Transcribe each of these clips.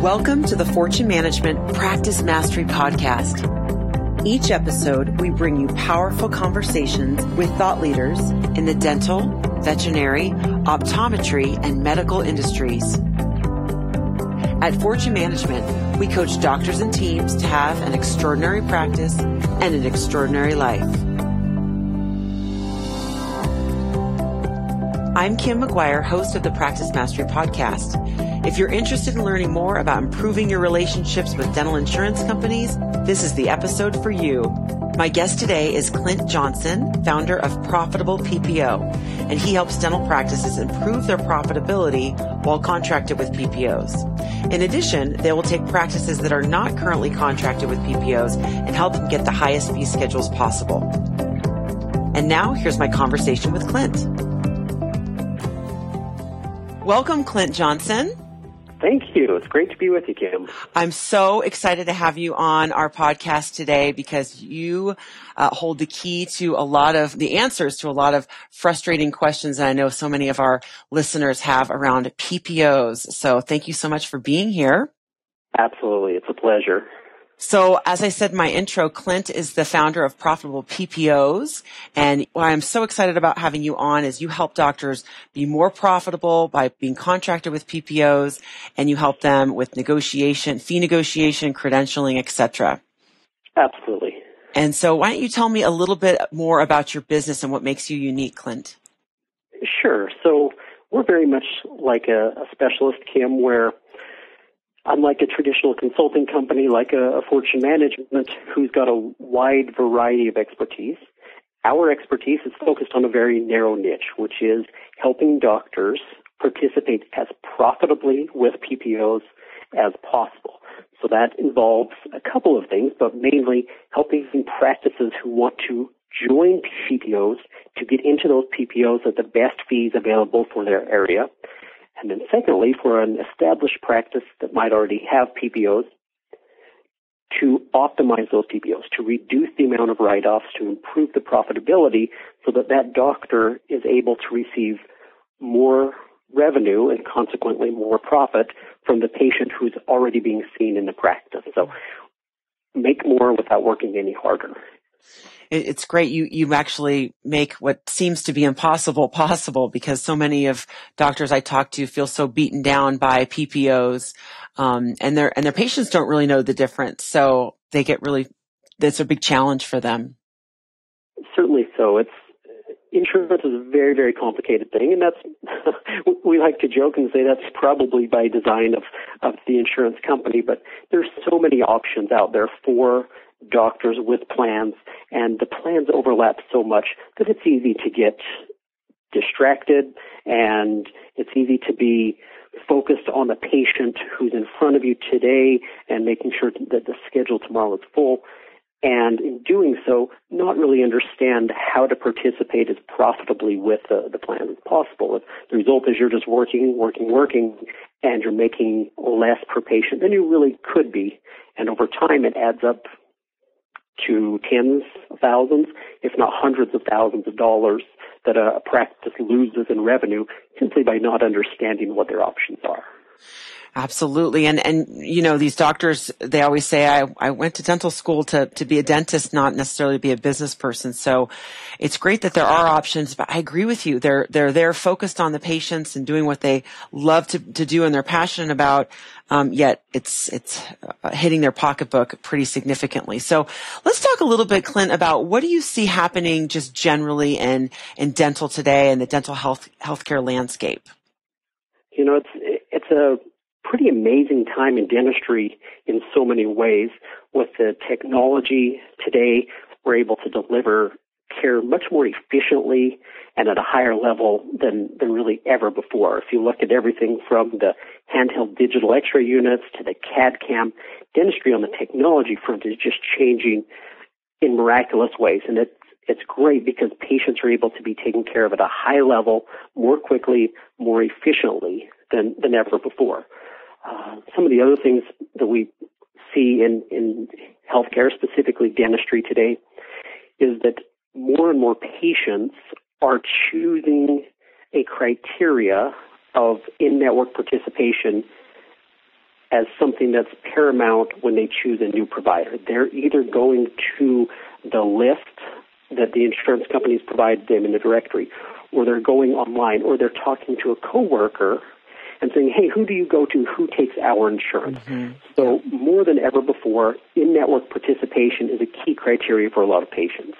Welcome to the Fortune Management Practice Mastery Podcast. Each episode, we bring you powerful conversations with thought leaders in the dental, veterinary, optometry, and medical industries. At Fortune Management, we coach doctors and teams to have an extraordinary practice and an extraordinary life. I'm Kim McGuire, host of the Practice Mastery Podcast. If you're interested in learning more about improving your relationships with dental insurance companies, this is the episode for you. My guest today is Clint Johnson, founder of Profitable PPO, and he helps dental practices improve their profitability while contracted with PPOs. In addition, they will take practices that are not currently contracted with PPOs and help them get the highest fee schedules possible. And now here's my conversation with Clint. Welcome, Clint Johnson. Thank you. It's great to be with you, Kim. I'm so excited to have you on our podcast today because you uh, hold the key to a lot of the answers to a lot of frustrating questions that I know so many of our listeners have around PPOs. So thank you so much for being here. Absolutely. It's a pleasure. So as I said in my intro, Clint is the founder of Profitable PPOs. And why I'm so excited about having you on is you help doctors be more profitable by being contracted with PPOs and you help them with negotiation, fee negotiation, credentialing, etc. Absolutely. And so why don't you tell me a little bit more about your business and what makes you unique, Clint? Sure. So we're very much like a, a specialist, Kim, where unlike a traditional consulting company like a, a Fortune Management who's got a wide variety of expertise, our expertise is focused on a very narrow niche, which is helping doctors participate as profitably with PPOs as possible. So that involves a couple of things, but mainly helping practices who want to join PPOs to get into those PPOs at the best fees available for their area and then secondly, for an established practice that might already have PPOs, to optimize those PPOs, to reduce the amount of write-offs, to improve the profitability so that that doctor is able to receive more revenue and consequently more profit from the patient who's already being seen in the practice. So make more without working any harder it's great you you actually make what seems to be impossible possible because so many of doctors I talk to feel so beaten down by PPOs, um, and their and their patients don't really know the difference, so they get really it's a big challenge for them. Certainly, so it's insurance is a very very complicated thing, and that's we like to joke and say that's probably by design of of the insurance company, but there's so many options out there for doctors with plans, and the plans overlap so much that it's easy to get distracted and it's easy to be focused on the patient who's in front of you today and making sure that the schedule tomorrow is full. And in doing so, not really understand how to participate as profitably with the, the plan as possible. If the result is you're just working, working, working, and you're making less per patient than you really could be. And over time, it adds up to tens of thousands, if not hundreds of thousands of dollars that a practice loses in revenue simply by not understanding what their options are. Absolutely. And, and, you know, these doctors, they always say, I, I went to dental school to, to be a dentist, not necessarily be a business person. So it's great that there are options, but I agree with you. They're, they're there focused on the patients and doing what they love to, to do and they're passionate about. Um, yet it's, it's uh, hitting their pocketbook pretty significantly. So let's talk a little bit, Clint, about what do you see happening just generally in, in dental today and the dental health, healthcare landscape? You know, it's, it's a, pretty amazing time in dentistry in so many ways. With the technology today, we're able to deliver care much more efficiently and at a higher level than, than really ever before. If you look at everything from the handheld digital x-ray units to the CAD CAM, dentistry on the technology front is just changing in miraculous ways. And it's, it's great because patients are able to be taken care of at a high level more quickly, more efficiently than, than ever before. Uh, some of the other things that we see in, in healthcare, specifically dentistry today, is that more and more patients are choosing a criteria of in-network participation as something that's paramount when they choose a new provider. They're either going to the list that the insurance companies provide them in the directory, or they're going online, or they're talking to a coworker and saying, hey, who do you go to? Who takes our insurance? Mm-hmm. So more than ever before, in-network participation is a key criteria for a lot of patients.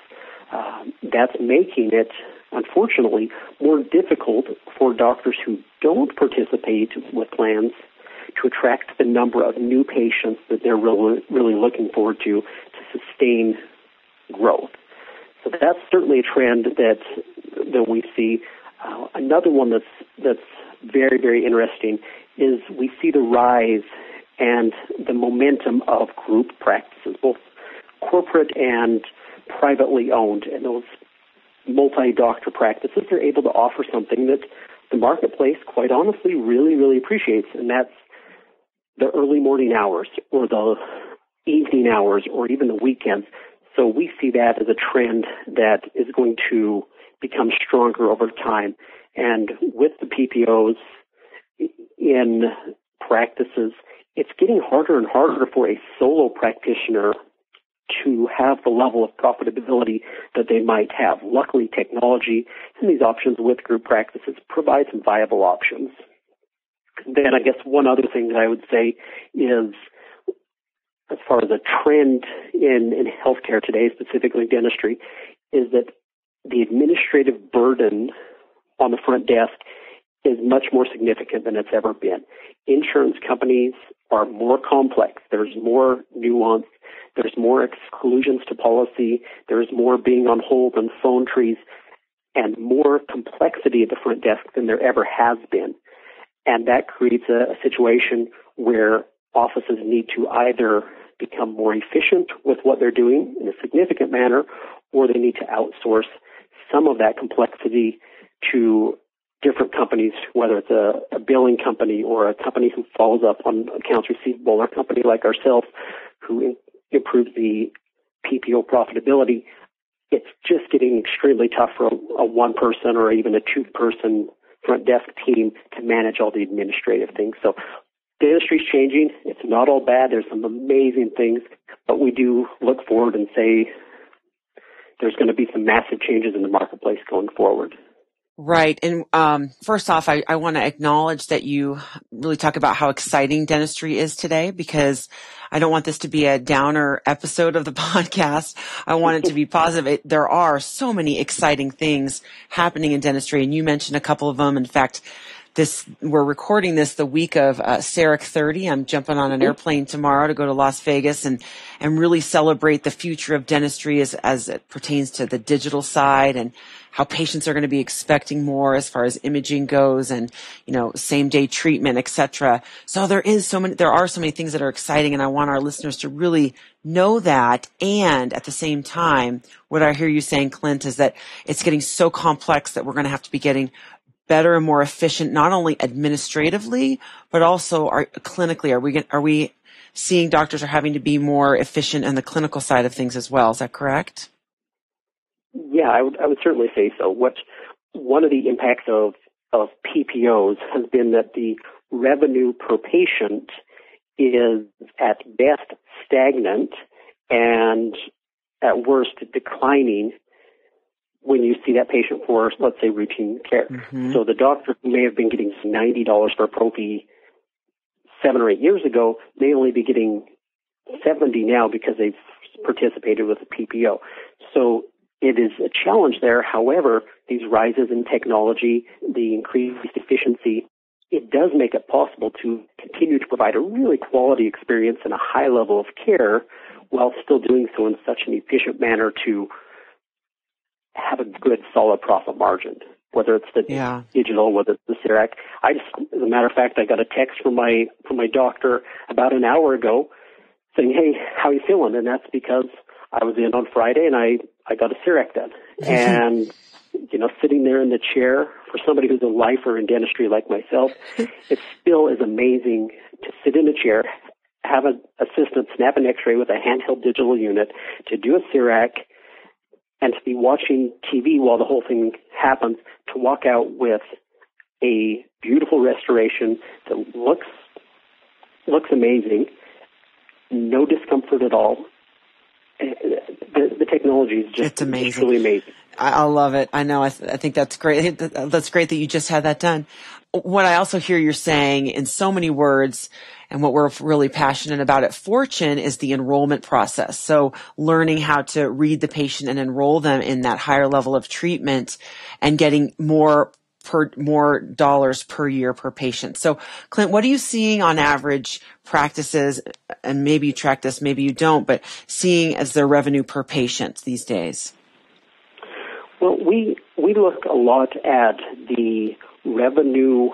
Uh, that's making it, unfortunately, more difficult for doctors who don't participate with plans to attract the number of new patients that they're really, really looking forward to to sustain growth. So that's certainly a trend that that we see. Uh, another one that's that's very very interesting is we see the rise and the momentum of group practices, both corporate and privately owned, and those multi-doctor practices are able to offer something that the marketplace, quite honestly, really really appreciates, and that's the early morning hours or the evening hours or even the weekends. So we see that as a trend that is going to become stronger over time. And with the PPOs in practices, it's getting harder and harder for a solo practitioner to have the level of profitability that they might have. Luckily, technology and these options with group practices provide some viable options. Then I guess one other thing that I would say is as far as a trend in, in healthcare today, specifically dentistry, is that the administrative burden on the front desk is much more significant than it's ever been. Insurance companies are more complex. There's more nuance. There's more exclusions to policy. There's more being on hold and phone trees and more complexity at the front desk than there ever has been. And that creates a, a situation where offices need to either become more efficient with what they're doing in a significant manner, or they need to outsource some of that complexity to different companies, whether it's a, a billing company or a company who follows up on accounts receivable or a company like ourselves who in, improves the PPO profitability. It's just getting extremely tough for a, a one person or even a two person front desk team to manage all the administrative things. So the industry's changing. It's not all bad. There's some amazing things, but we do look forward and say there's going to be some massive changes in the marketplace going forward. Right. And um, first off, I, I want to acknowledge that you really talk about how exciting dentistry is today because I don't want this to be a downer episode of the podcast. I want it to be positive. It, there are so many exciting things happening in dentistry, and you mentioned a couple of them. In fact, this we're recording this the week of uh, CEREC 30. I'm jumping on an airplane tomorrow to go to Las Vegas and and really celebrate the future of dentistry as as it pertains to the digital side and how patients are going to be expecting more as far as imaging goes and you know same day treatment etc so there is so many there are so many things that are exciting and i want our listeners to really know that. And at the same time what i hear you saying clint is that it's getting so complex that we're going to have to be getting better and more efficient, not only administratively, but also are, clinically. Are we, are we seeing doctors are having to be more efficient in the clinical side of things as well? Is that correct? Yeah, I would, I would certainly say so. What, one of the impacts of, of PPOs has been that the revenue per patient is at best stagnant and at worst declining when you see that patient for, let's say, routine care. Mm-hmm. So the doctor who may have been getting $90 for a prophy seven or eight years ago may only be getting 70 now because they've participated with a PPO. So it is a challenge there. However, these rises in technology, the increased efficiency, it does make it possible to continue to provide a really quality experience and a high level of care while still doing so in such an efficient manner to have a good solid profit margin, whether it's the yeah. digital, whether it's the CEREC. I just, as a matter of fact, I got a text from my from my doctor about an hour ago saying, "Hey, how are you feeling?" And that's because I was in on Friday and I I got a CEREC done, and you know, sitting there in the chair for somebody who's a lifer in dentistry like myself, it still is amazing to sit in a chair, have an assistant snap an X-ray with a handheld digital unit, to do a CEREC, and to be watching TV while the whole thing happens, to walk out with a beautiful restoration that looks looks amazing, no discomfort at all. The, the technology is just it's amazing. Really amazing. I, love it. I know. I, th- I think that's great. That's great that you just had that done. What I also hear you're saying in so many words and what we're really passionate about at Fortune is the enrollment process. So learning how to read the patient and enroll them in that higher level of treatment and getting more per more dollars per year per patient. So Clint, what are you seeing on average practices and maybe you track this, maybe you don't, but seeing as their revenue per patient these days? Well, we we look a lot at the revenue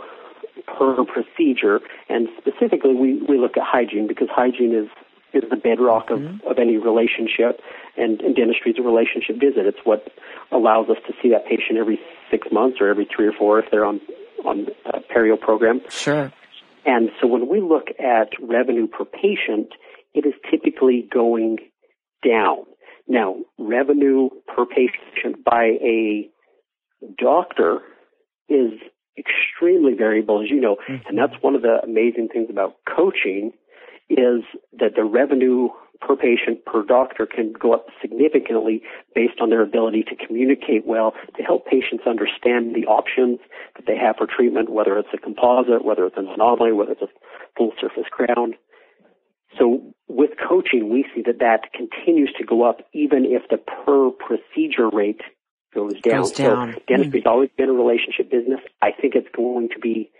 per procedure, and specifically we, we look at hygiene because hygiene is is the bedrock of, mm-hmm. of any relationship, and, and dentistry is a relationship visit. It's what allows us to see that patient every six months or every three or four if they're on on a perio program. Sure. And so when we look at revenue per patient, it is typically going down. Now, revenue per patient by a doctor is extremely variable, as you know, mm-hmm. and that's one of the amazing things about coaching is that the revenue per patient per doctor can go up significantly based on their ability to communicate well to help patients understand the options that they have for treatment, whether it's a composite, whether it's an onlay, whether it's a full surface crown. So with coaching, we see that that continues to go up even if the per procedure rate goes down. Goes down. So dentistry's mm. always been a relationship business. I think it's going to be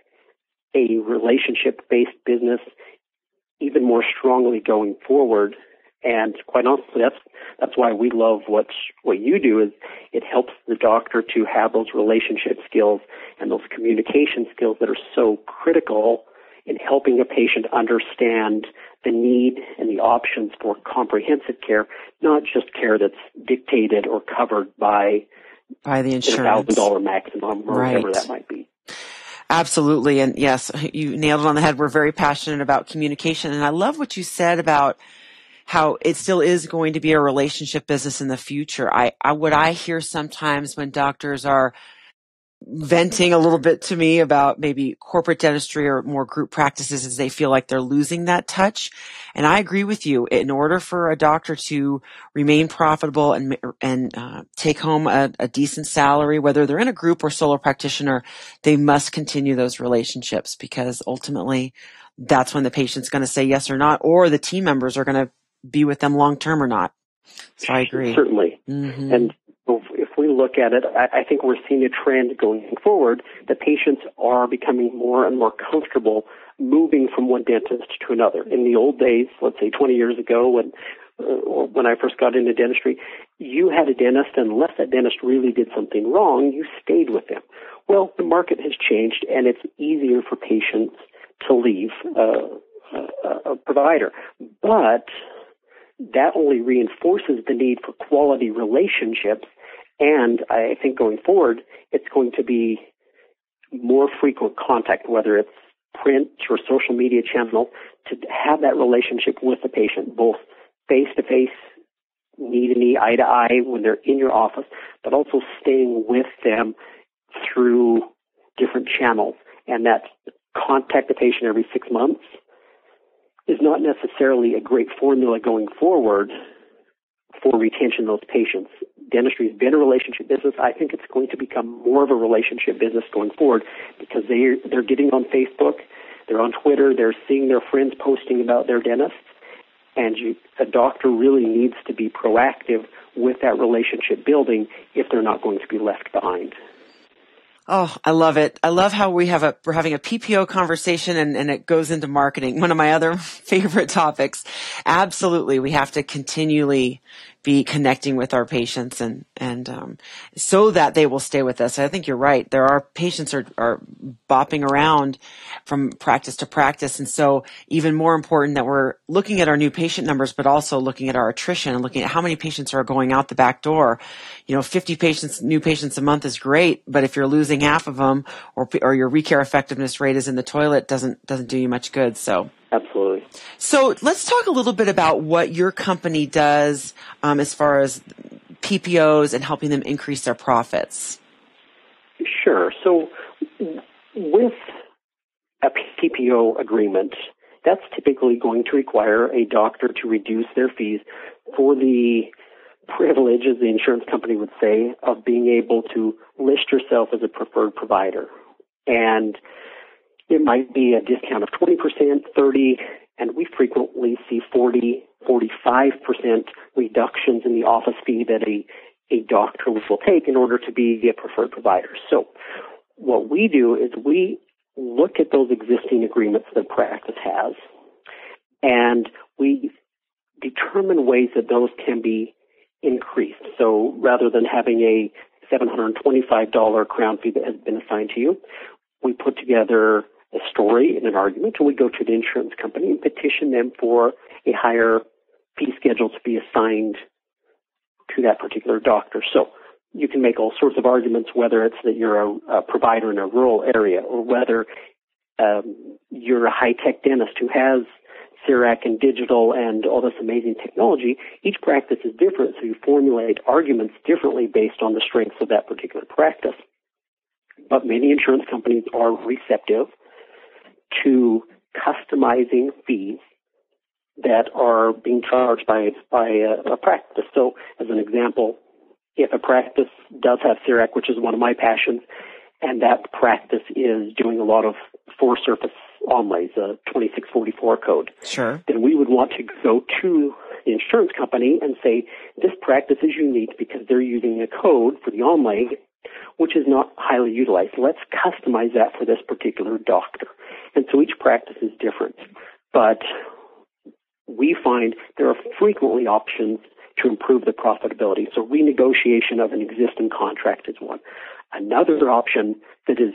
a relationship based business even more strongly going forward. And quite honestly, that's that's why we love what what you do. Is it helps the doctor to have those relationship skills and those communication skills that are so critical in helping a patient understand the need and the options for comprehensive care, not just care that's dictated or covered by by the insurance thousand dollar maximum or right. whatever that might be. Absolutely. And yes, you nailed it on the head. We're very passionate about communication. And I love what you said about how it still is going to be a relationship business in the future. I, I what I hear sometimes when doctors are venting a little bit to me about maybe corporate dentistry or more group practices as they feel like they're losing that touch. And I agree with you. In order for a doctor to remain profitable and and uh, take home a, a decent salary, whether they're in a group or solo practitioner, they must continue those relationships because ultimately that's when the patient's going to say yes or not, or the team members are going to be with them long term or not. So I agree. Certainly. Mm-hmm. And we look at it, I, I think we're seeing a trend going forward that patients are becoming more and more comfortable moving from one dentist to another. In the old days, let's say 20 years ago, when uh, when I first got into dentistry, you had a dentist, and unless that dentist really did something wrong, you stayed with them. Well, the market has changed, and it's easier for patients to leave uh, a, a provider. But that only reinforces the need for quality relationships and I think going forward, it's going to be more frequent contact, whether it's print or social media channel, to have that relationship with the patient, both face to face, knee to knee, eye to eye when they're in your office, but also staying with them through different channels. And that contact the patient every six months is not necessarily a great formula going forward for retention of those patients. Dentistry has been a relationship business. I think it's going to become more of a relationship business going forward because they they're getting on Facebook, they're on Twitter, they're seeing their friends posting about their dentists, and you, a doctor really needs to be proactive with that relationship building if they're not going to be left behind. Oh, I love it. I love how we have a, we're having a PPO conversation and, and it goes into marketing. One of my other favorite topics. Absolutely. We have to continually be connecting with our patients and and um, so that they will stay with us. I think you're right. There are patients are are bopping around from practice to practice, and so even more important that we're looking at our new patient numbers, but also looking at our attrition and looking at how many patients are going out the back door. You know, 50 patients, new patients a month is great, but if you're losing half of them, or or your recare effectiveness rate is in the toilet, doesn't doesn't do you much good. So Absolutely. So let's talk a little bit about what your company does um, as far as PPOs and helping them increase their profits. Sure. So with a PPO agreement, that's typically going to require a doctor to reduce their fees for the privilege, as the insurance company would say, of being able to list yourself as a preferred provider. And it might be a discount of 20%, 30, and we frequently see 40, 45% reductions in the office fee that a, a doctor will take in order to be a preferred provider. So what we do is we look at those existing agreements that practice has and we determine ways that those can be increased. So rather than having a $725 crown fee that has been assigned to you, we put together a story and an argument and we go to the insurance company and petition them for a higher fee schedule to be assigned to that particular doctor. So you can make all sorts of arguments, whether it's that you're a, a provider in a rural area or whether um, you're a high tech dentist who has CEREC and digital and all this amazing technology. Each practice is different, so you formulate arguments differently based on the strengths of that particular practice. But many insurance companies are receptive to customizing fees that are being charged by by a, a practice. So, as an example, if a practice does have CEREC, which is one of my passions, and that practice is doing a lot of four surface onlays, a 2644 code, sure. then we would want to go to the insurance company and say, this practice is unique because they're using a code for the onlay which is not highly utilized. Let's customize that for this particular doctor. And so each practice is different. But we find there are frequently options to improve the profitability. So renegotiation of an existing contract is one. Another option that is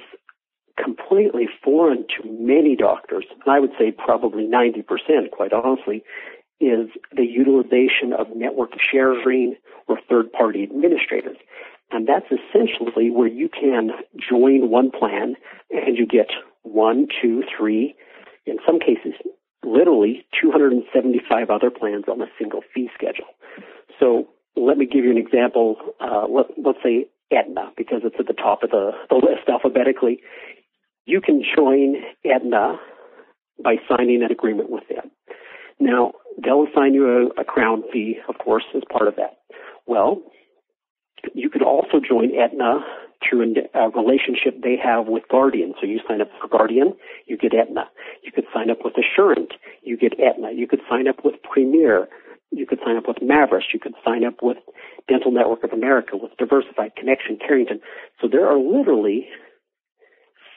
completely foreign to many doctors, and I would say probably 90%, quite honestly, is the utilization of network sharing or third party administrators. And that's essentially where you can join one plan and you get one, two, three, in some cases, literally 275 other plans on a single fee schedule. So let me give you an example. Uh, let, let's say Aetna, because it's at the top of the, the list alphabetically. You can join Aetna by signing an agreement with them. Now, they'll assign you a, a crown fee, of course, as part of that. Well, you could also join Aetna through a relationship they have with Guardian. So you sign up for Guardian, you get Aetna. You could sign up with Assurant, you get Aetna. You could sign up with Premier, you could sign up with Maverest, you could sign up with Dental Network of America, with Diversified Connection, Careington. So there are literally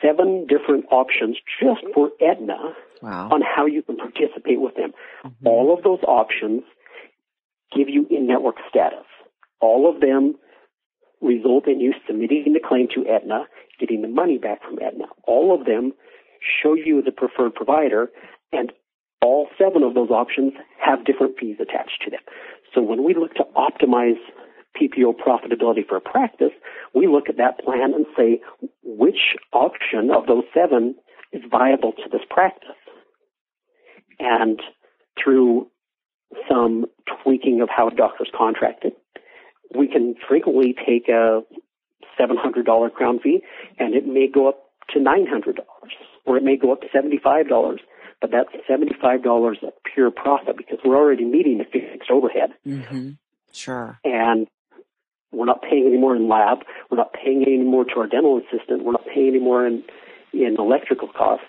seven different options just for Aetna wow. on how you can participate with them. Mm-hmm. All of those options give you in-network status. All of them result in you submitting the claim to Aetna, getting the money back from Aetna. All of them show you the preferred provider, and all seven of those options have different fees attached to them. So when we look to optimize PPO profitability for a practice, we look at that plan and say which option of those seven is viable to this practice. And through some tweaking of how doctors contracted, we can frequently take a $700 crown fee and it may go up to $900 or it may go up to $75 but that's $75 of pure profit because we're already meeting the fixed overhead. Mm-hmm. Sure. And we're not paying any more in lab. We're not paying any more to our dental assistant. We're not paying any more in, in electrical costs.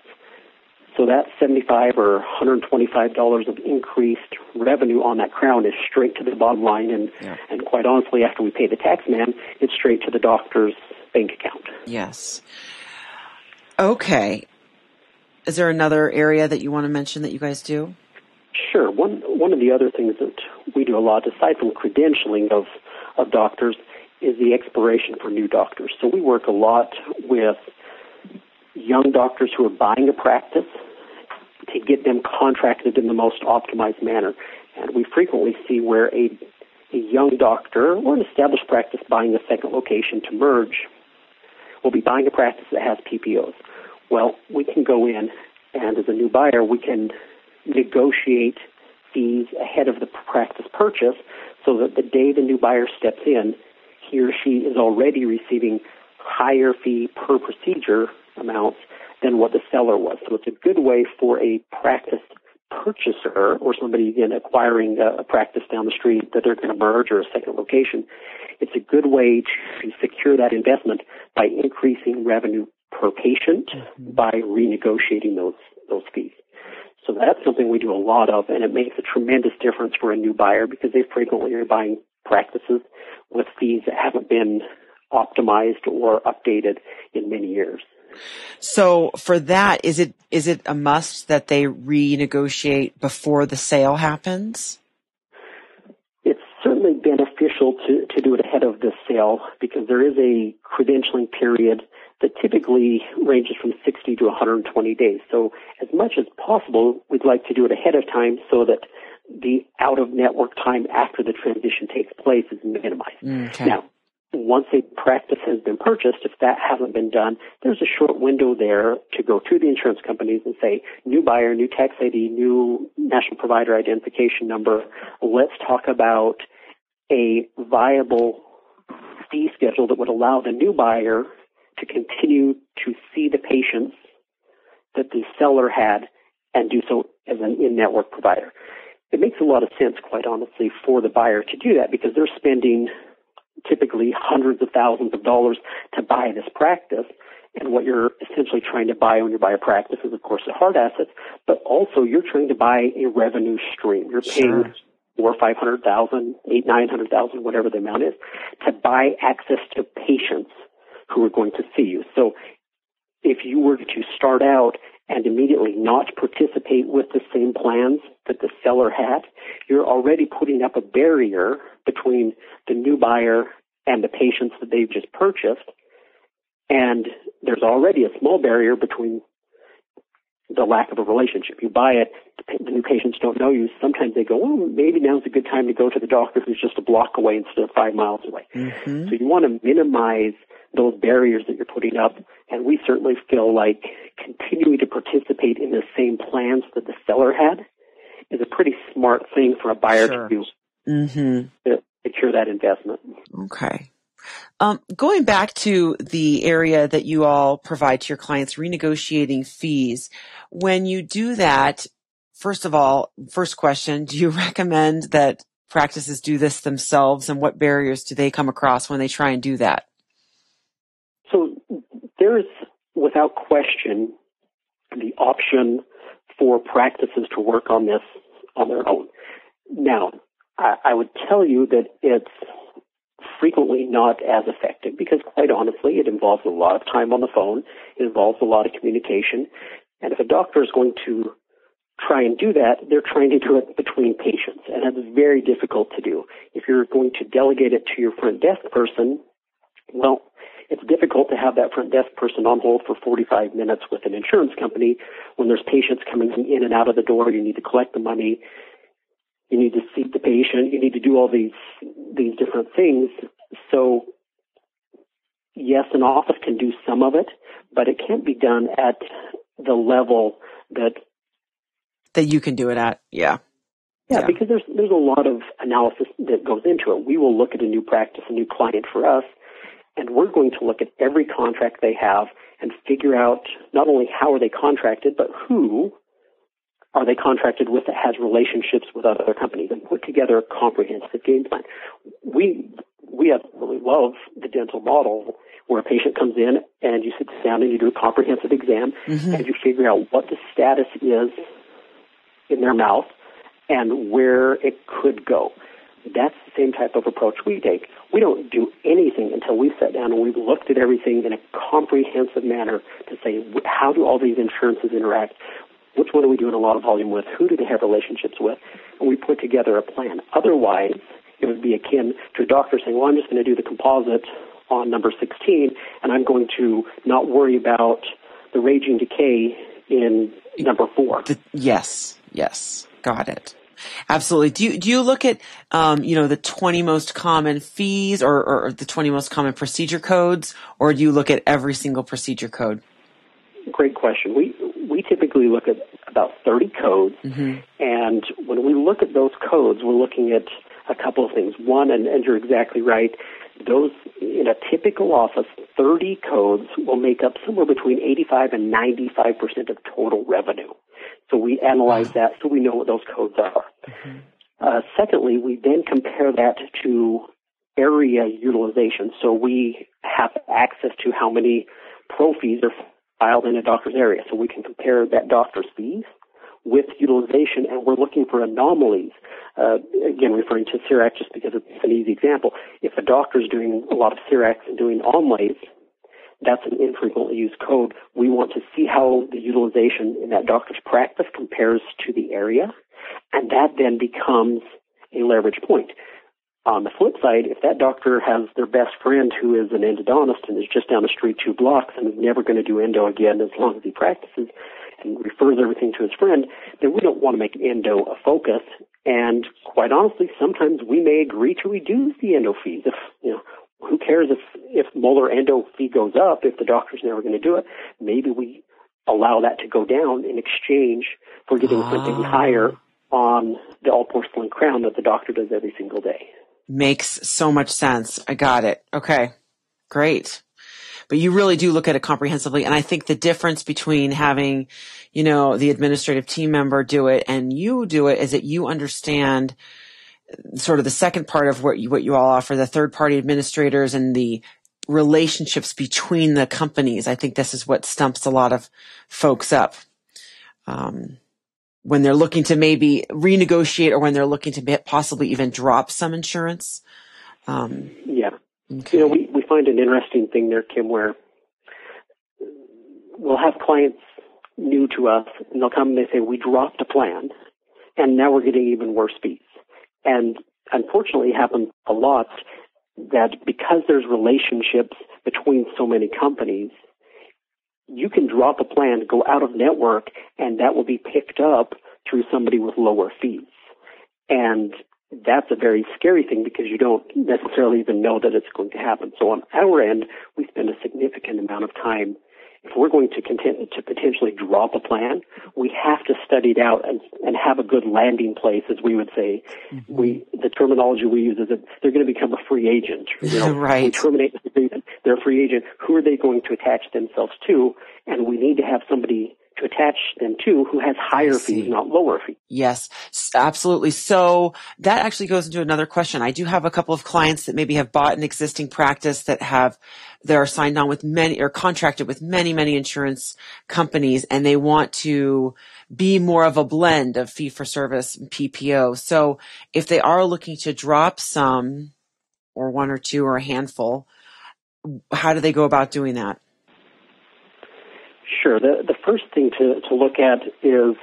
So that 75 or $125 of increased revenue on that crown is straight to the bottom line. And, yeah. and quite honestly, after we pay the tax man, it's straight to the doctor's bank account. Yes. Okay. Is there another area that you want to mention that you guys do? Sure. One, one of the other things that we do a lot, aside from credentialing of, of doctors, is the exploration for new doctors. So we work a lot with young doctors who are buying a practice get them contracted in the most optimized manner. And we frequently see where a, a young doctor or an established practice buying a second location to merge will be buying a practice that has PPOs. Well, we can go in and as a new buyer, we can negotiate fees ahead of the practice purchase so that the day the new buyer steps in, he or she is already receiving higher fee per procedure amounts than what the seller was. So it's a good way for a practice purchaser or somebody again acquiring a, practice down the street that they're going to merge or a second location. It's a good way to secure that investment by increasing revenue per patient mm-hmm. by renegotiating those those fees. So that's something we do a lot of, and it makes a tremendous difference for a new buyer because they frequently are buying practices with fees that haven't been optimized or updated in many years. So for that, is it is it a must that they renegotiate before the sale happens? It's certainly beneficial to, to do it ahead of the sale because there is a credentialing period that typically ranges from 60 to 120 days. So as much as possible, we'd like to do it ahead of time so that the out of network time after the transition takes place is minimized. Mm, okay. Now, once a practice has been purchased, if that hasn't been done, there's a short window there to go to the insurance companies and say, new buyer, new tax ID, new national provider identification number. Let's talk about a viable fee schedule that would allow the new buyer to continue to see the patients that the seller had and do so as an in-network provider. It makes a lot of sense, quite honestly, for the buyer to do that because they're spending typically hundreds of thousands of dollars to buy this practice. And what you're essentially trying to buy when you buy a practice is, of course, the hard assets, but also you're trying to buy a revenue stream. You're paying sure. four, five hundred thousand, eight, nine hundred thousand, whatever the amount is, to buy access to patients who are going to see you. So if you were to start out and immediately not participate with the same plans that the seller had, you're already putting up a barrier between the new buyer and the patients that they've just purchased. And there's already a small barrier between the lack of a relationship. You buy it, the new patients don't know you. Sometimes they go, well, maybe now's a good time to go to the doctor who's just a block away instead of five miles away. Mm-hmm. So you want to minimize those barriers that you're putting up. And we certainly feel like continuing to participate in the same plans that the seller had is a pretty smart thing for a buyer sure. to do mm-hmm. to secure that investment. Okay. Um, going back to the area that you all provide to your clients, renegotiating fees. When you do that, first of all, first question, do you recommend that practices do this themselves and what barriers do they come across when they try and do that? So there is, without question, the option for practices to work on this on their own. Now, I, I would tell you that it's frequently not as effective because quite honestly, it involves a lot of time on the phone. It involves a lot of communication. And if a doctor is going to try and do that, they're trying to do it between patients. And that's very difficult to do. If you're going to delegate it to your front desk person, well, it's difficult to have that front desk person on hold for 45 minutes with an insurance company when there's patients coming in and out of the door. You need to collect the money. You need to seat the patient. You need to do all these these different things. So yes, an office can do some of it, but it can't be done at the level that that you can do it at. Yeah. Yeah, yeah, because there's there's a lot of analysis that goes into it. We will look at a new practice, a new client for us, and we're going to look at every contract they have and figure out not only how are they contracted, but who are they contracted with that has relationships with other companies and put together a comprehensive game plan. We we have really love the dental model where a patient comes in and you sit down and you do a comprehensive exam mm-hmm. and you figure out what the status is in their mouth and where it could go. That's the same type of approach we take. We don't do anything until we've sat down and we've looked at everything in a comprehensive manner to say how do all these insurances interact? Which one are we doing a lot of volume with? Who do they have relationships with? And we put together a plan. Otherwise, it would be akin to a doctor saying, well, I'm just going to do the composite on number 16 and I'm going to not worry about the raging decay in number four. The, yes, yes. Got it. Absolutely. Do you, do you look at, um, you know, the 20 most common fees or, or the 20 most common procedure codes, or do you look at every single procedure code? Great question. We typically look at about 30 codes, mm-hmm. and when we look at those codes, we're looking at a couple of things. One, and, and you're exactly right, those in a typical office, 30 codes will make up somewhere between 85 and 95 percent of total revenue. So we analyze that so we know what those codes are. Mm-hmm. Uh, secondly, we then compare that to area utilization. So we have access to how many prophies are filed in a doctor's area. So we can compare that doctor's fees with utilization and we're looking for anomalies. Uh, again, referring to CEREC just because it's an easy example. If a doctor is doing a lot of CERECs and doing onlays, that's an infrequently used code. We want to see how the utilization in that doctor's practice compares to the area, and that then becomes a leverage point. On the flip side, if that doctor has their best friend who is an endodontist and is just down the street two blocks and is never going to do endo again as long as he practices and refers everything to his friend, then we don't want to make endo a focus. And quite honestly, sometimes we may agree to reduce the endo fees. If, you know, who cares if, if molar endo fee goes up if the doctor's never going to do it? Maybe we allow that to go down in exchange for getting ah. something higher on the all porcelain crown that the doctor does every single day. Makes so much sense. I got it. Okay. Great. But you really do look at it comprehensively. And I think the difference between having, you know, the administrative team member do it and you do it is that you understand sort of the second part of what you, what you all offer, the third party administrators and the relationships between the companies. I think this is what stumps a lot of folks up. Um, when they're looking to maybe renegotiate or when they're looking to possibly even drop some insurance? Um, yeah. Okay. You know, we, we find an interesting thing there, Kim, where we'll have clients new to us and they'll come and they say, we dropped a plan and now we're getting even worse fees. And unfortunately it happens a lot that because there's relationships between so many companies, you can drop a plan, go out of network, and that will be picked up through somebody with lower fees. And that's a very scary thing because you don't necessarily even know that it's going to happen. So on our end, we spend a significant amount of time if we're going to continue to potentially drop a plan, we have to study it out and, and have a good landing place, as we would say. Mm-hmm. We the terminology we use is that they're going to become a free agent. You know, right. We terminate the agreement. They're a free agent. Who are they going to attach themselves to? And we need to have somebody to attach them to who has higher fees, not lower fees. Yes, absolutely. So that actually goes into another question. I do have a couple of clients that maybe have bought an existing practice that have, that are signed on with many or contracted with many, many insurance companies and they want to be more of a blend of fee for service and PPO. So if they are looking to drop some or one or two or a handful, how do they go about doing that? Sure. The, the first thing to, to look at is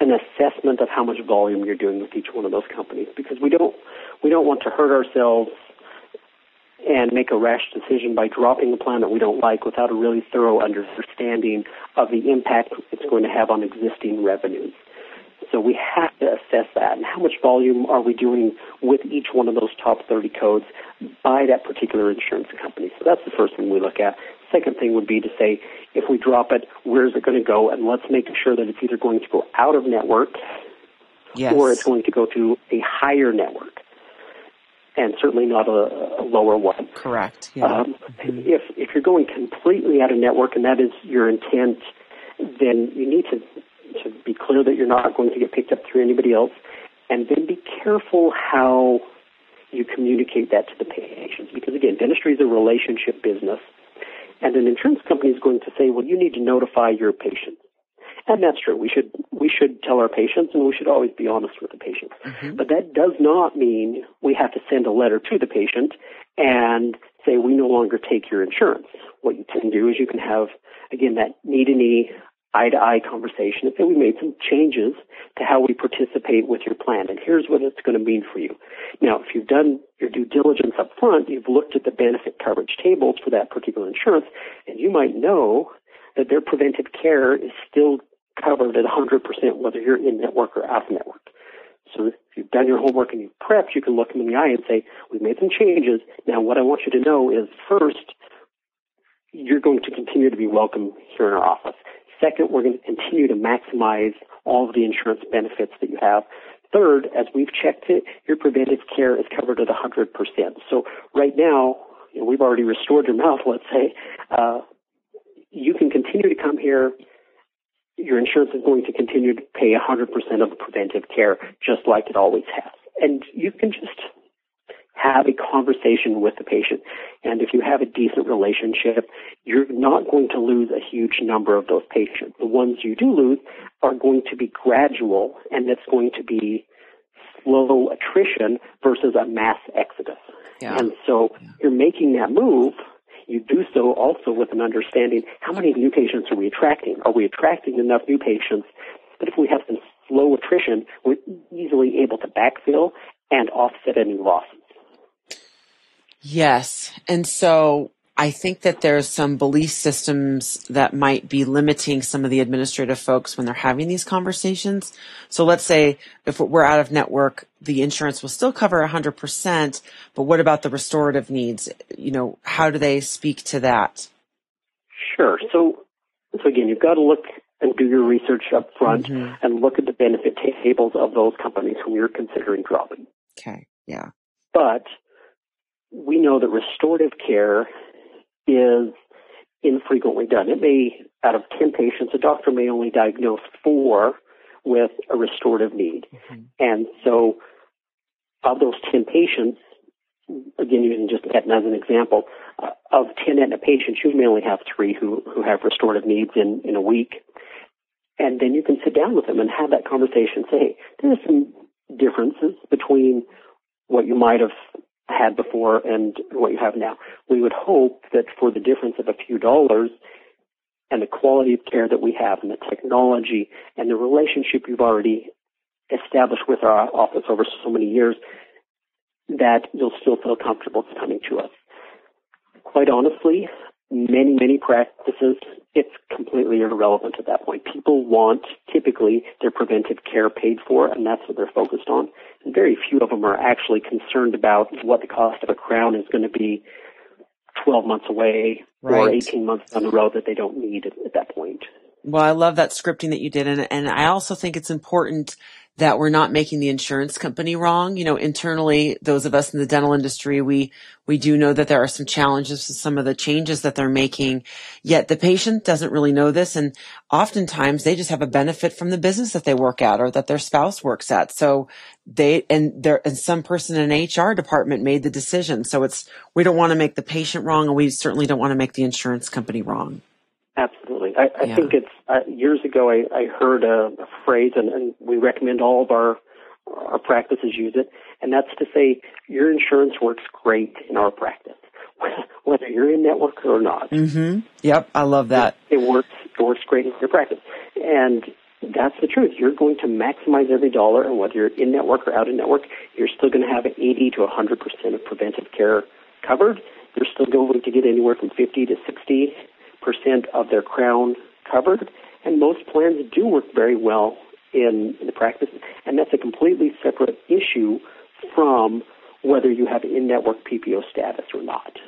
an assessment of how much volume you're doing with each one of those companies because we don't we don't want to hurt ourselves and make a rash decision by dropping a plan that we don't like without a really thorough understanding of the impact it's going to have on existing revenues. So we have to assess that and how much volume are we doing with each one of those top 30 codes by that particular insurance company. So that's the first thing we look at. Second thing would be to say, if we drop it, where is it going to go? And let's make sure that it's either going to go out of network yes. or it's going to go to a higher network. And certainly not a, a lower one. Correct. Yeah. Um, mm-hmm. If if you're going completely out of network and that is your intent, then you need to to be clear that you're not going to get picked up through anybody else, and then be careful how you communicate that to the patients. Because again, dentistry is a relationship business, and an insurance company is going to say, well, you need to notify your patients. And that's true. We should we should tell our patients, and we should always be honest with the patient. Mm-hmm. But that does not mean we have to send a letter to the patient and say we no longer take your insurance. What you can do is you can have again that knee to knee eye to eye conversation and say we made some changes to how we participate with your plan and here's what it's going to mean for you. Now, if you've done your due diligence up front, you've looked at the benefit coverage tables for that particular insurance and you might know that their preventive care is still covered at 100% whether you're in network or out of network. So if you've done your homework and you've prepped, you can look them in the eye and say, we've made some changes. Now what I want you to know is first, you're going to continue to be welcome here in our office. Second, we're going to continue to maximize all of the insurance benefits that you have. Third, as we've checked it, your preventive care is covered at 100%. So right now, you know, we've already restored your mouth, let's say, uh, you can continue to come here. Your insurance is going to continue to pay 100% of the preventive care just like it always has. And you can just have a conversation with the patient. And if you have a decent relationship, you're not going to lose a huge number of those patients. The ones you do lose are going to be gradual and it's going to be slow attrition versus a mass exodus. Yeah. And so yeah. you're making that move. You do so also with an understanding how many new patients are we attracting? Are we attracting enough new patients that if we have some slow attrition, we're easily able to backfill and offset any losses? Yes. And so I think that there's some belief systems that might be limiting some of the administrative folks when they're having these conversations. So let's say if we're out of network, the insurance will still cover 100%, but what about the restorative needs? You know, how do they speak to that? Sure. So, so again, you've got to look and do your research up front mm-hmm. and look at the benefit tables of those companies whom you're considering dropping. Okay. Yeah. But we know that restorative care is infrequently done. It may, out of 10 patients, a doctor may only diagnose four with a restorative need. Mm-hmm. And so, of those 10 patients, again, using just Aetna as an example, uh, of 10 Aetna patients, you may only have three who, who have restorative needs in, in a week. And then you can sit down with them and have that conversation. Say, hey, there's some differences between what you might have had before and what you have now. We would hope that for the difference of a few dollars and the quality of care that we have and the technology and the relationship you've already established with our office over so many years, that you'll still feel comfortable coming to us. Quite honestly, many, many practices, it's completely irrelevant at that point. People want typically their preventive care paid for, and that's what they're focused on. And very few of them are actually concerned about what the cost of a crown is going to be 12 months away right. or 18 months down the road that they don't need at, at that point. Well, I love that scripting that you did. And, and I also think it's important that we're not making the insurance company wrong. You know, internally, those of us in the dental industry, we, we do know that there are some challenges to some of the changes that they're making. Yet the patient doesn't really know this. And oftentimes they just have a benefit from the business that they work at or that their spouse works at. So they, and there, and some person in an HR department made the decision. So it's, we don't want to make the patient wrong and we certainly don't want to make the insurance company wrong. Absolutely. I, I yeah. think it's uh, years ago I, I heard a, a phrase, and, and we recommend all of our our practices use it, and that's to say your insurance works great in our practice, whether you're in network or not. Mm-hmm. Yep, I love that. It, it works. It works great in your practice, and that's the truth. You're going to maximize every dollar, and whether you're in network or out of network, you're still going to have 80 to 100 percent of preventive care covered. You're still going to get anywhere from 50 to 60 percent of their crown covered, and most plans do work very well in, in the practice, and that's a completely separate issue from whether you have in-network PPO status or not.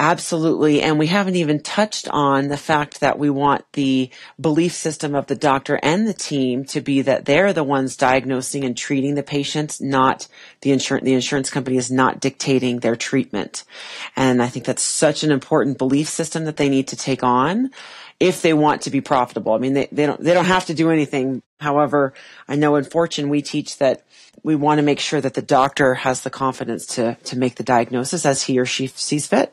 Absolutely. And we haven't even touched on the fact that we want the belief system of the doctor and the team to be that they're the ones diagnosing and treating the patients, not the insurance, the insurance company is not dictating their treatment. And I think that's such an important belief system that they need to take on if they want to be profitable. I mean, they, they don't, they don't have to do anything. However, I know in Fortune we teach that we want to make sure that the doctor has the confidence to, to make the diagnosis as he or she sees fit.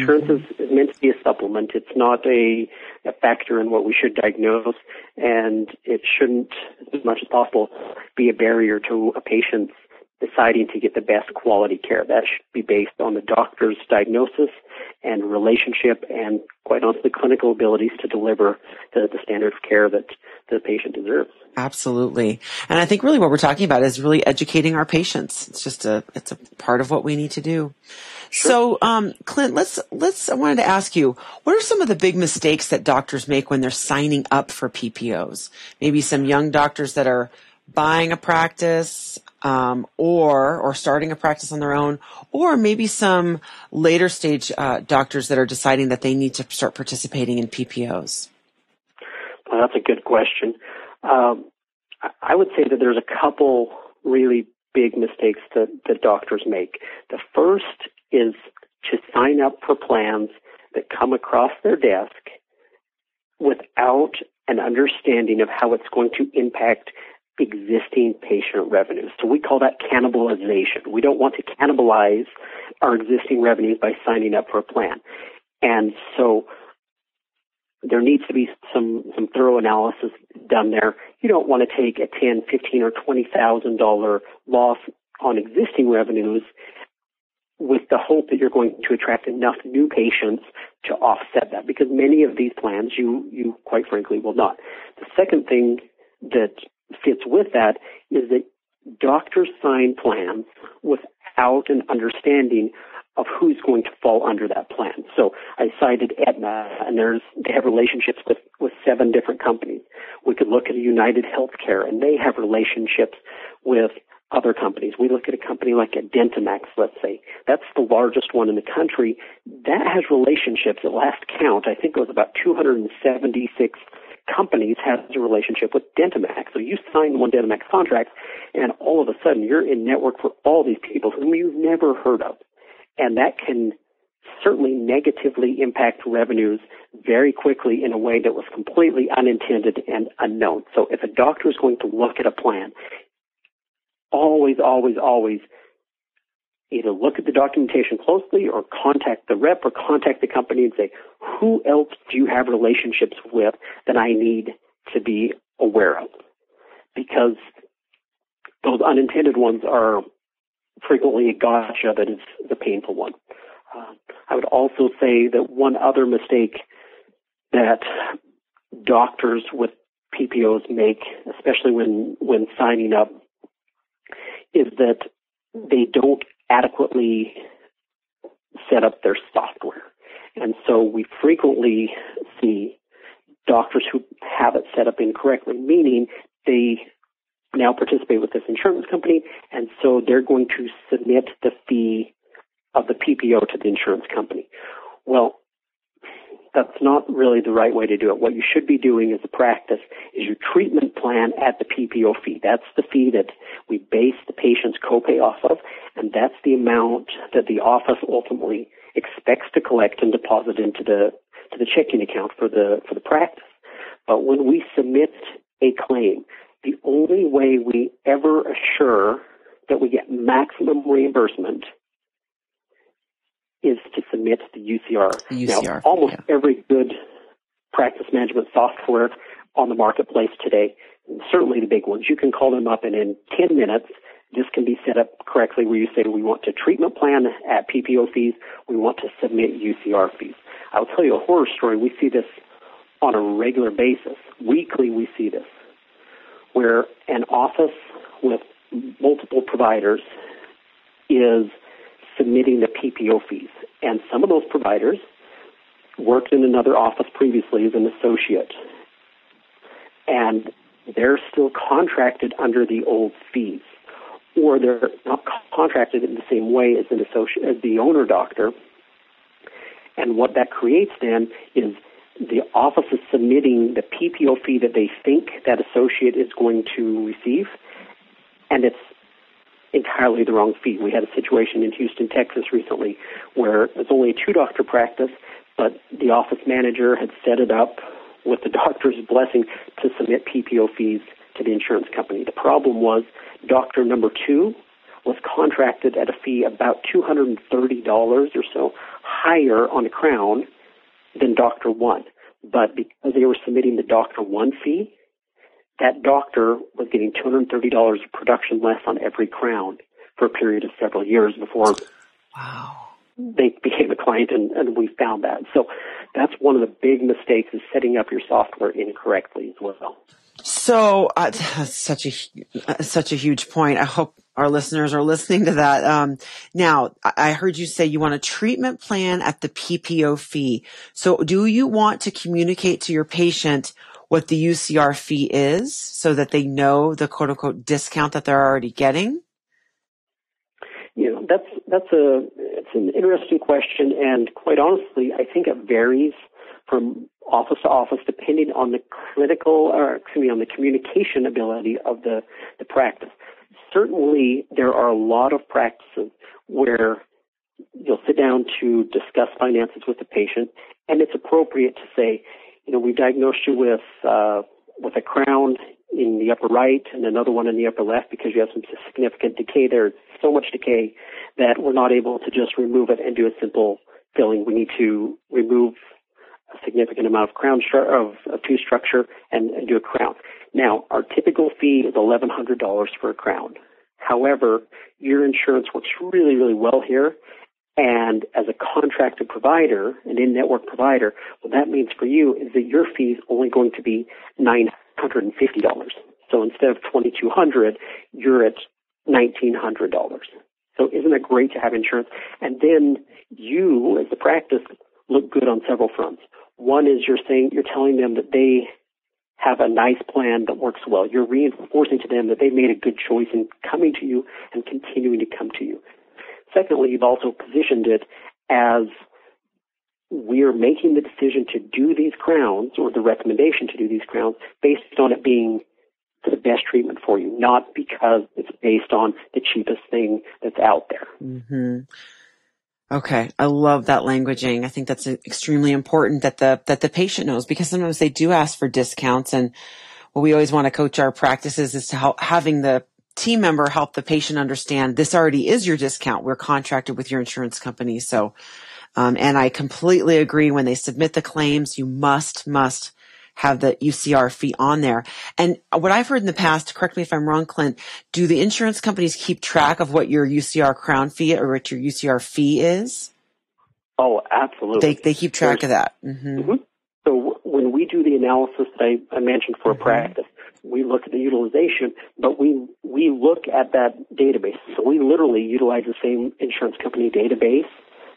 Insurance is, is meant to be a supplement. It's not a, a factor in what we should diagnose, and it shouldn't, as much as possible, be a barrier to a patient's deciding to get the best quality care. That should be based on the doctor's diagnosis and relationship and, quite honestly, clinical abilities to deliver the, the standard of care that the patient deserves. Absolutely. And I think really what we're talking about is really educating our patients. It's just a, it's a part of what we need to do. Sure. So, um, Clint, let's, let's, I wanted to ask you, what are some of the big mistakes that doctors make when they're signing up for PPOs? Maybe some young doctors that are buying a practice, um, or or starting a practice on their own, or maybe some later stage uh, doctors that are deciding that they need to start participating in PPOs? Well, that's a good question. Um, I would say that there's a couple really big mistakes that, that doctors make. The first is to sign up for plans that come across their desk without an understanding of how it's going to impact existing patient revenues. So we call that cannibalization. We don't want to cannibalize our existing revenues by signing up for a plan. And so there needs to be some, some thorough analysis done there. You don't want to take a ten, fifteen, or twenty thousand dollar loss on existing revenues with the hope that you're going to attract enough new patients to offset that because many of these plans you, you quite frankly will not. The second thing that fits with that is that doctors sign plans without an understanding of who's going to fall under that plan. So I cited Aetna, and there's they have relationships with with seven different companies. We could look at United Healthcare, and they have relationships with other companies. We look at a company like a DenteMax, let's say. That's the largest one in the country. That has relationships at last count. I think it was about 276 companies has a relationship with DenteMax. So you sign one DenteMax contract and all of a sudden you're in network for all these people whom you've never heard of. And that can certainly negatively impact revenues very quickly in a way that was completely unintended and unknown. So if a doctor is going to look at a plan, always, always, always either look at the documentation closely or contact the rep or contact the company and say, who else do you have relationships with that I need to be aware of? Because those unintended ones are frequently a gotcha that is the painful one. Uh, I would also say that one other mistake that doctors with PPOs make, especially when, when signing up, is that they don't adequately set up their software. And so we frequently see doctors who have it set up incorrectly, meaning they now participate with this insurance company, and so they're going to submit the fee of the PPO to the insurance company. Well, that's not really the right way to do it. What you should be doing as a practice is your treatment plan at the PPO fee. That's the fee that we base the patient's copay off of, and that's the amount that the office ultimately expects to collect and deposit into the to the checking account for the for the practice. But when we submit a claim, the only way we ever assure that we get maximum reimbursement is to submit the UCR. The UCR now, almost yeah. every good practice management software on the marketplace today, certainly the big ones, you can call them up and in 10 minutes, this can be set up correctly where you say we want to treatment plan at PPO fees, we want to submit UCR fees. I'll tell you a horror story. We see this on a regular basis. Weekly we see this where an office with multiple providers is submitting the PPO fees. And some of those providers worked in another office previously as an associate. And they're still contracted under the old fees. Or they're not contracted in the same way as an associate as the owner doctor. And what that creates then is the office is submitting the PPO fee that they think that associate is going to receive, and it's entirely the wrong fee. We had a situation in Houston, Texas recently where it was only a two doctor practice, but the office manager had set it up with the doctor's blessing to submit PPO fees to the insurance company. The problem was doctor number two was contracted at a fee about $230 or so higher on the crown than doctor one. But because they were submitting the doctor one fee, that doctor was getting $230 of production less on every crown for a period of several years before wow. they became a client and, and we found that. So that's one of the big mistakes is setting up your software incorrectly as well. So uh, that's such a such a huge point. I hope our listeners are listening to that. Um, now, I heard you say you want a treatment plan at the PPO fee. So, do you want to communicate to your patient what the UCR fee is so that they know the quote unquote discount that they're already getting? You know, that's, that's a, it's an interesting question. And quite honestly, I think it varies from office to office depending on the critical, or excuse me, on the communication ability of the, the practice. Certainly, there are a lot of practices where you'll sit down to discuss finances with the patient, and it's appropriate to say, you know, we diagnosed you with uh, with a crown in the upper right and another one in the upper left because you have some significant decay there. So much decay that we're not able to just remove it and do a simple filling. We need to remove a significant amount of crown stru- of, of tooth structure and, and do a crown. Now, our typical fee is $1,100 for a crown. However, your insurance works really, really well here. And as a contracted provider, an in-network provider, what that means for you is that your fee is only going to be $950. So instead of 2200 you're at $1,900. So isn't it great to have insurance? And then you, as the practice, look good on several fronts. One is you're saying, you're telling them that they have a nice plan that works well. You're reinforcing to them that they've made a good choice in coming to you and continuing to come to you. Secondly, you've also positioned it as we're making the decision to do these crowns or the recommendation to do these crowns based on it being the best treatment for you, not because it's based on the cheapest thing that's out there. Mm-hmm. Okay, I love that languaging. I think that's extremely important that the that the patient knows because sometimes they do ask for discounts, and what we always want to coach our practices is to help having the team member help the patient understand this already is your discount. We're contracted with your insurance company, so. Um, and I completely agree. When they submit the claims, you must must have the UCR fee on there. And what I've heard in the past, correct me if I'm wrong, Clint, do the insurance companies keep track of what your UCR crown fee or what your UCR fee is? Oh, absolutely. They, they keep track There's, of that. Mm-hmm. Mm-hmm. So when we do the analysis that I, I mentioned for mm-hmm. a practice, we look at the utilization, but we we look at that database. So we literally utilize the same insurance company database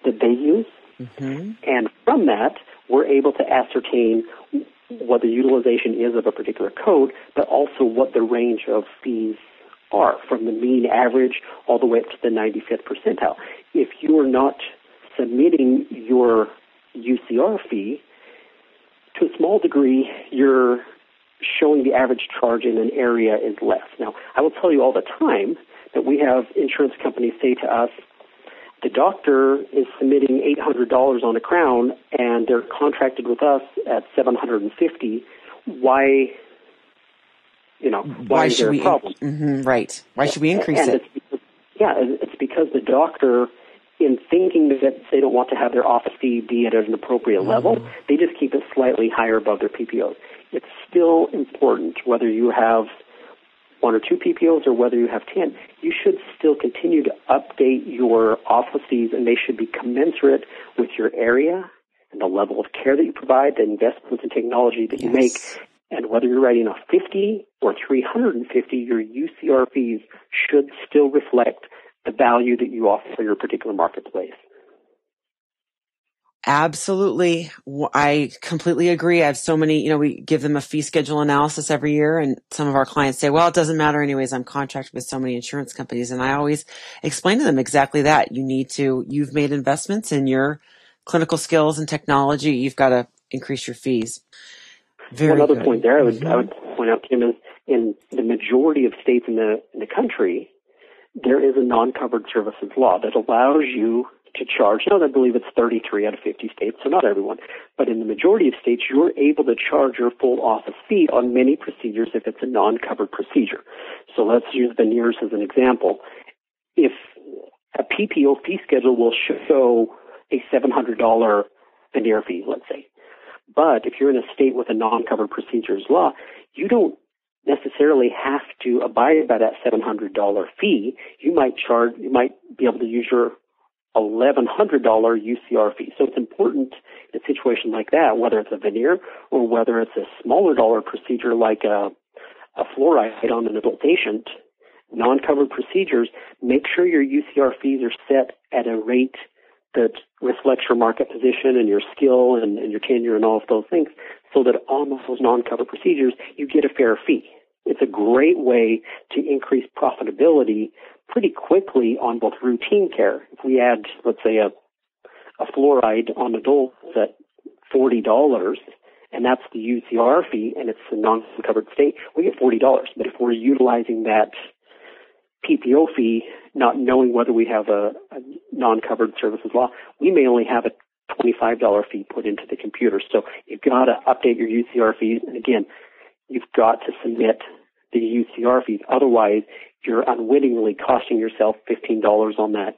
that they use, mm-hmm. and from that, we're able to ascertain what the utilization is of a particular code, but also what the range of fees are from the mean average all the way up to the 95th percentile. If you are not submitting your UCR fee, to a small degree, you're showing the average charge in an area is less. Now, I will tell you all the time that we have insurance companies say to us, the doctor is submitting $800 on a crown and they're contracted with us at 750 why you know why, why is should there we a problem? mm-hmm, right. Why should we increase and it? it's because, yeah it's because the doctor in thinking that they don't want to have their office fee be at an appropriate mm-hmm. level they just keep it slightly higher above their PPOs it's still important whether you have one or two PPOs or whether you have 10, you should still continue to update your office fees and they should be commensurate with your area and the level of care that you provide, the investments in technology that you make. And whether you're writing a 50 or 350, your UCR fees should still reflect the value that you offer for your particular marketplace. Absolutely. I completely agree. I have so many, you know, we give them a fee schedule analysis every year and some of our clients say, well, it doesn't matter anyways. I'm contracted with so many insurance companies. And I always explain to them exactly that. You need to, you've made investments in your clinical skills and technology. You've got to increase your fees. Very One other good. point there I would, mm-hmm. I would point out, Kim, is in the majority of states in the, in the country, there is a non-covered services law that allows you to charge. Now, I believe it's 33 out of 50 states, so not everyone. But in the majority of states, you're able to charge your full office fee on many procedures if it's a non-covered procedure. So let's use veneers as an example. If a PPO fee schedule will show a $700 veneer fee, let's say. But if you're in a state with a non-covered procedures law, you don't necessarily have to abide by that $700 fee. You might charge, you might be able to use your $1,100 UCR fee. So it's important in a situation like that, whether it's a veneer or whether it's a smaller dollar procedure like a, a fluoride on an adult patient, non-covered procedures, make sure your UCR fees are set at a rate that reflects your market position and your skill and, and your tenure and all of those things so that on those non-covered procedures, you get a fair fee. It's a great way to increase profitability pretty quickly on both routine care. If we add, let's say, a, a fluoride on adults at $40, and that's the UCR fee, and it's a non-covered state, we get $40. But if we're utilizing that PPO fee, not knowing whether we have a, a non-covered services law, we may only have a $25 fee put into the computer. So you've got to update your UCR fees. And again, you've got to submit the UCR fees. Otherwise, you're unwittingly costing yourself $15 on that,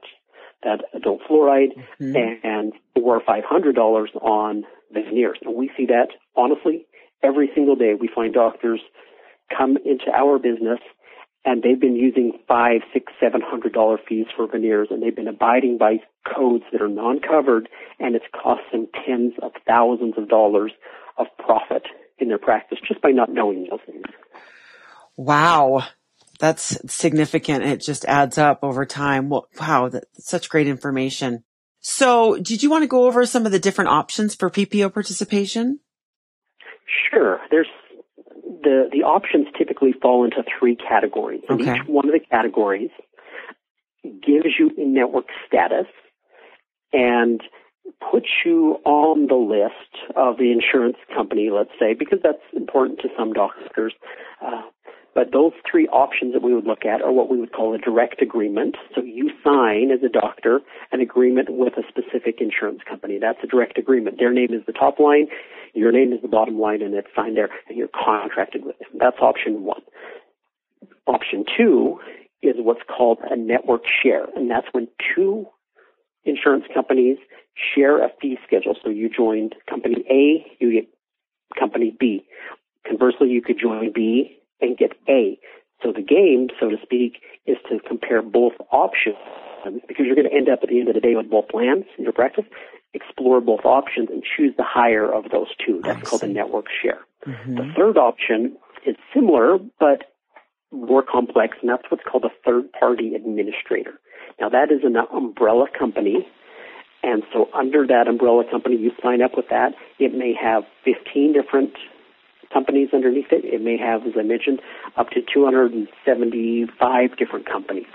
that adult fluoride mm-hmm. and four or $500 on the veneers. And we see that honestly every single day. We find doctors come into our business and they've been using five, six, seven hundred dollar fees for veneers, and they've been abiding by codes that are non-covered, and it's cost them tens of thousands of dollars of profit in their practice just by not knowing those things. Wow. That's significant. It just adds up over time. Well, wow. That's such great information. So did you want to go over some of the different options for PPO participation? Sure. There's the, the options typically fall into three categories. And okay. each one of the categories gives you a network status and puts you on the list of the insurance company, let's say, because that's important to some doctors. Uh, but those three options that we would look at are what we would call a direct agreement. So you sign as a doctor an agreement with a specific insurance company. That's a direct agreement. Their name is the top line, your name is the bottom line, and it's signed there, and you're contracted with them. That's option one. Option two is what's called a network share, and that's when two insurance companies share a fee schedule. So you joined company A, you get company B. Conversely, you could join B and get A. So the game, so to speak, is to compare both options because you're going to end up at the end of the day with both plans in your practice. Explore both options and choose the higher of those two. That's called a network share. Mm-hmm. The third option is similar but more complex, and that's what's called a third party administrator. Now that is an umbrella company and so under that umbrella company, you sign up with that. It may have 15 different companies underneath it. It may have, as I mentioned, up to 275 different companies.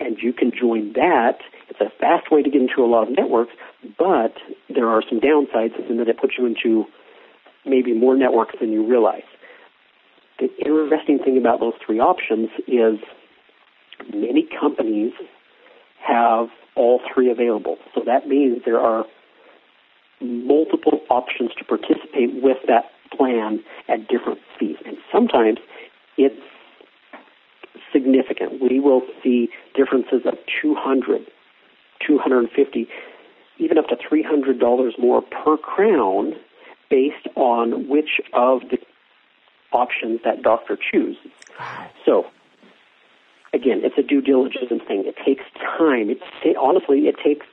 And you can join that. It's a fast way to get into a lot of networks, but there are some downsides in that it puts you into maybe more networks than you realize. The interesting thing about those three options is many companies have all three available. So that means there are multiple options to participate with that plan at different fees. And sometimes it's significant. We will see differences of 200, 250, even up to $300 more per crown based on which of the options that doctor chooses. So again, it's a due diligence thing. It takes time. It honestly, it takes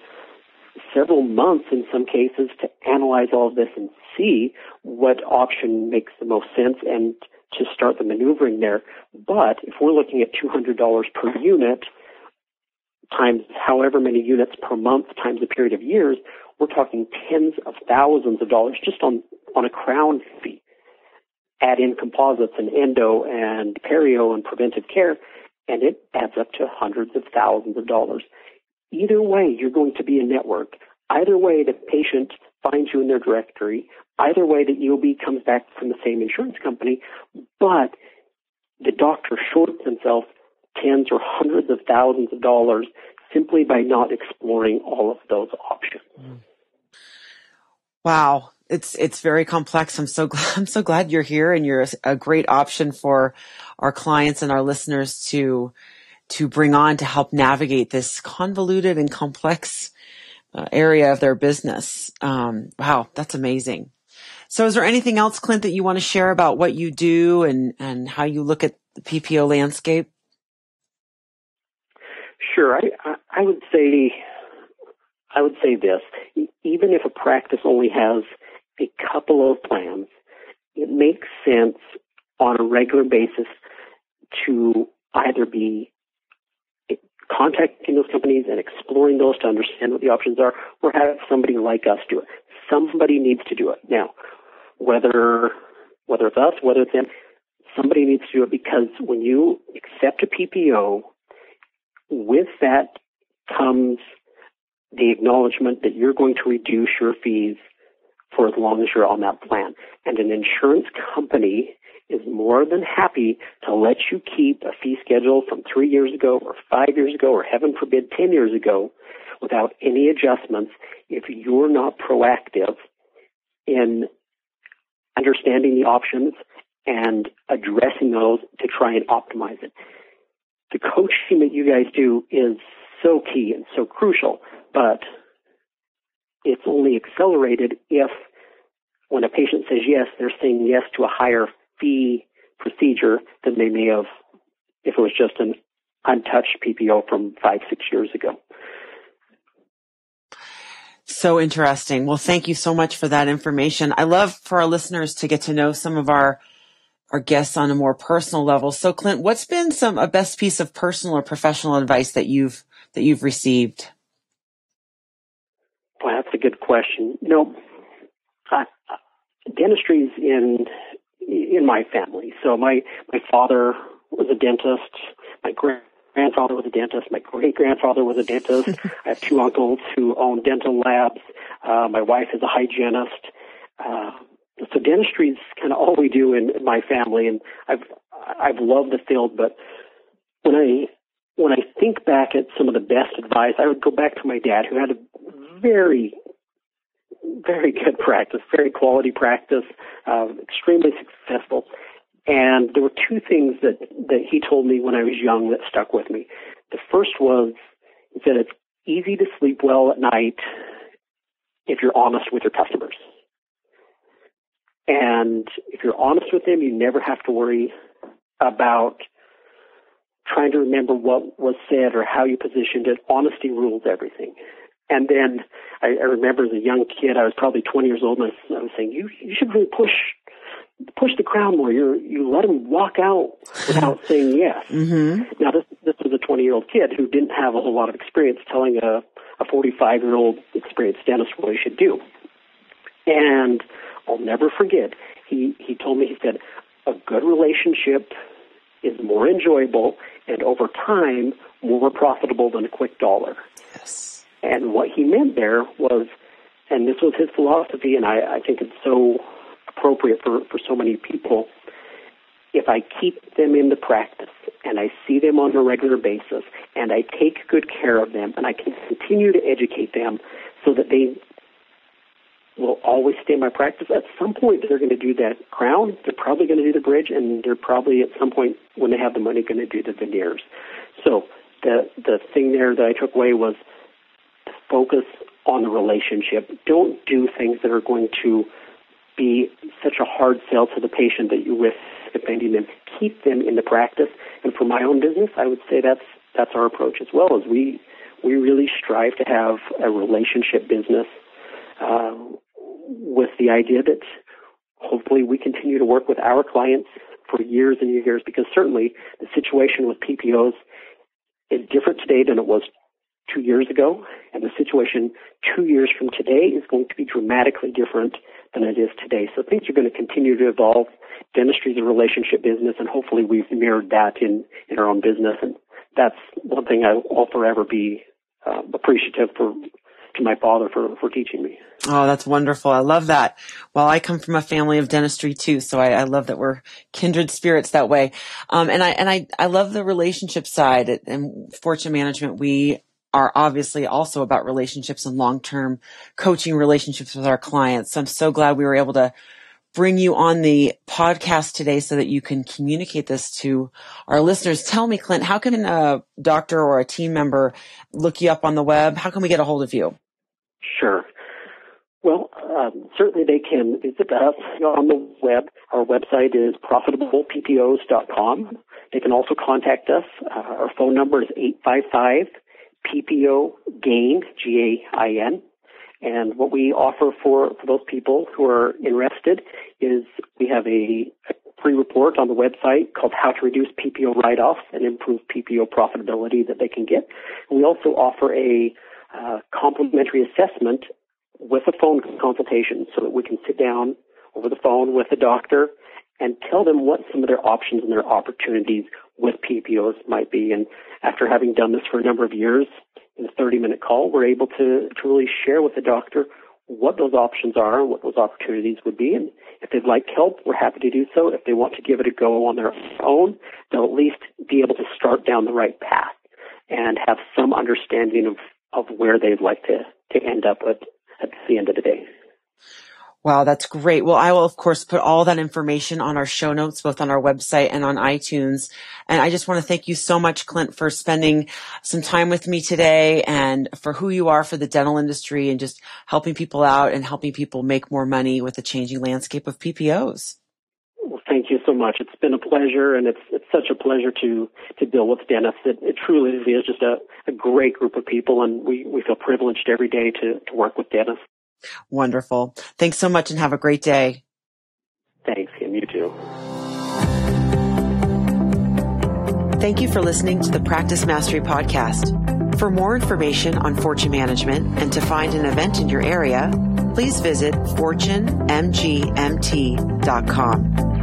several months in some cases to analyze all of this and see what option makes the most sense and to start the maneuvering there. But if we're looking at $200 per unit times however many units per month times a period of years, we're talking tens of thousands of dollars just on, on a crown fee. Add in composites and endo and perio and preventive care, and it adds up to hundreds of thousands of dollars. Either way, you're going to be a network. Either way, the patient finds you in their directory. Either way, the EOB comes back from the same insurance company, but the doctor shorts himself tens or hundreds of thousands of dollars simply by not exploring all of those options. Wow it's it's very complex. I'm so glad I'm so glad you're here and you're a, a great option for our clients and our listeners to to bring on to help navigate this convoluted and complex uh, area of their business. Um, wow, that's amazing. So, is there anything else, Clint, that you want to share about what you do and and how you look at the PPO landscape? Sure, I I, I would say I would say this: even if a practice only has a couple of plans, it makes sense on a regular basis to either be contacting those companies and exploring those to understand what the options are, or have somebody like us do it. Somebody needs to do it. Now, whether whether it's us, whether it's them, somebody needs to do it because when you accept a PPO, with that comes the acknowledgement that you're going to reduce your fees for as long as you're on that plan. And an insurance company is more than happy to let you keep a fee schedule from three years ago or five years ago or heaven forbid 10 years ago without any adjustments if you're not proactive in understanding the options and addressing those to try and optimize it. The coaching that you guys do is so key and so crucial, but it's only accelerated if when a patient says yes, they're saying yes to a higher fee procedure than they may have if it was just an untouched PPO from five, six years ago. So interesting. Well, thank you so much for that information. I love for our listeners to get to know some of our our guests on a more personal level. So Clint, what's been some a best piece of personal or professional advice that you've that you've received? Well, that's a good question. You know, I, dentistry's in in my family. So my my father was a dentist. My grand grandfather was a dentist. My great grandfather was a dentist. I have two uncles who own dental labs. Uh, my wife is a hygienist. Uh, so dentistry is kind of all we do in, in my family, and I've I've loved the field. But when I when I think back at some of the best advice, I would go back to my dad, who had a very very good practice, very quality practice, uh, extremely successful. And there were two things that, that he told me when I was young that stuck with me. The first was, he said, it's easy to sleep well at night if you're honest with your customers. And if you're honest with them, you never have to worry about trying to remember what was said or how you positioned it. Honesty rules everything. And then I, I remember as a young kid, I was probably 20 years old, and I was, I was saying, "You you should really push push the crowd more. You you let them walk out without saying yes." Mm-hmm. Now this this was a 20 year old kid who didn't have a whole lot of experience telling a a 45 year old experienced dentist what he should do. And I'll never forget. He he told me he said a good relationship is more enjoyable and over time more profitable than a quick dollar. Yes. And what he meant there was, and this was his philosophy, and I, I think it's so appropriate for, for so many people. If I keep them in the practice and I see them on a regular basis and I take good care of them and I can continue to educate them so that they will always stay in my practice. At some point, they're going to do that crown. They're probably going to do the bridge, and they're probably at some point when they have the money going to do the veneers. So the the thing there that I took away was focus on the relationship. Don't do things that are going to be such a hard sell to the patient that you risk offending them. Keep them in the practice. And for my own business, I would say that's that's our approach as well. As we we really strive to have a relationship business uh, with the idea that hopefully we continue to work with our clients for years and years because certainly the situation with PPOs is different today than it was two years ago, and the situation two years from today is going to be dramatically different than it is today. So things are going to continue to evolve. Dentistry is a relationship business, and hopefully we've mirrored that in, in our own business. And that's one thing I'll forever be uh, appreciative for to my father for, for teaching me. Oh, that's wonderful. I love that. Well, I come from a family of dentistry too, so I, I love that we're kindred spirits that way. Um, and I, and I, I love the relationship side and fortune management. We are obviously also about relationships and long-term coaching relationships with our clients. So I'm so glad we were able to bring you on the podcast today so that you can communicate this to our listeners. Tell me, Clint, how can a doctor or a team member look you up on the web? How can we get a hold of you? Sure. Well, um, certainly they can visit us on the web. Our website is profitableppos.com. They can also contact us. Uh, our phone number is 855 PPO GAIN, G-A-I-N. And what we offer for, for those people who are interested is we have a, a free report on the website called How to Reduce PPO Write-Offs and Improve PPO Profitability that they can get. And we also offer a uh, complimentary assessment with a phone consultation so that we can sit down over the phone with a doctor and tell them what some of their options and their opportunities with PPOs might be. And after having done this for a number of years in a 30 minute call, we're able to, to really share with the doctor what those options are and what those opportunities would be. And if they'd like help, we're happy to do so. If they want to give it a go on their own, they'll at least be able to start down the right path and have some understanding of, of where they'd like to, to end up at, at the end of the day. Wow, that's great. Well, I will of course put all that information on our show notes, both on our website and on iTunes. And I just want to thank you so much, Clint, for spending some time with me today and for who you are for the dental industry and just helping people out and helping people make more money with the changing landscape of PPOs. Well, thank you so much. It's been a pleasure, and it's it's such a pleasure to to deal with dentists. It, it truly is just a, a great group of people, and we, we feel privileged every day to, to work with dentists. Wonderful. Thanks so much and have a great day. Thanks, Kim. You too. Thank you for listening to the Practice Mastery Podcast. For more information on fortune management and to find an event in your area, please visit fortunemgmt.com.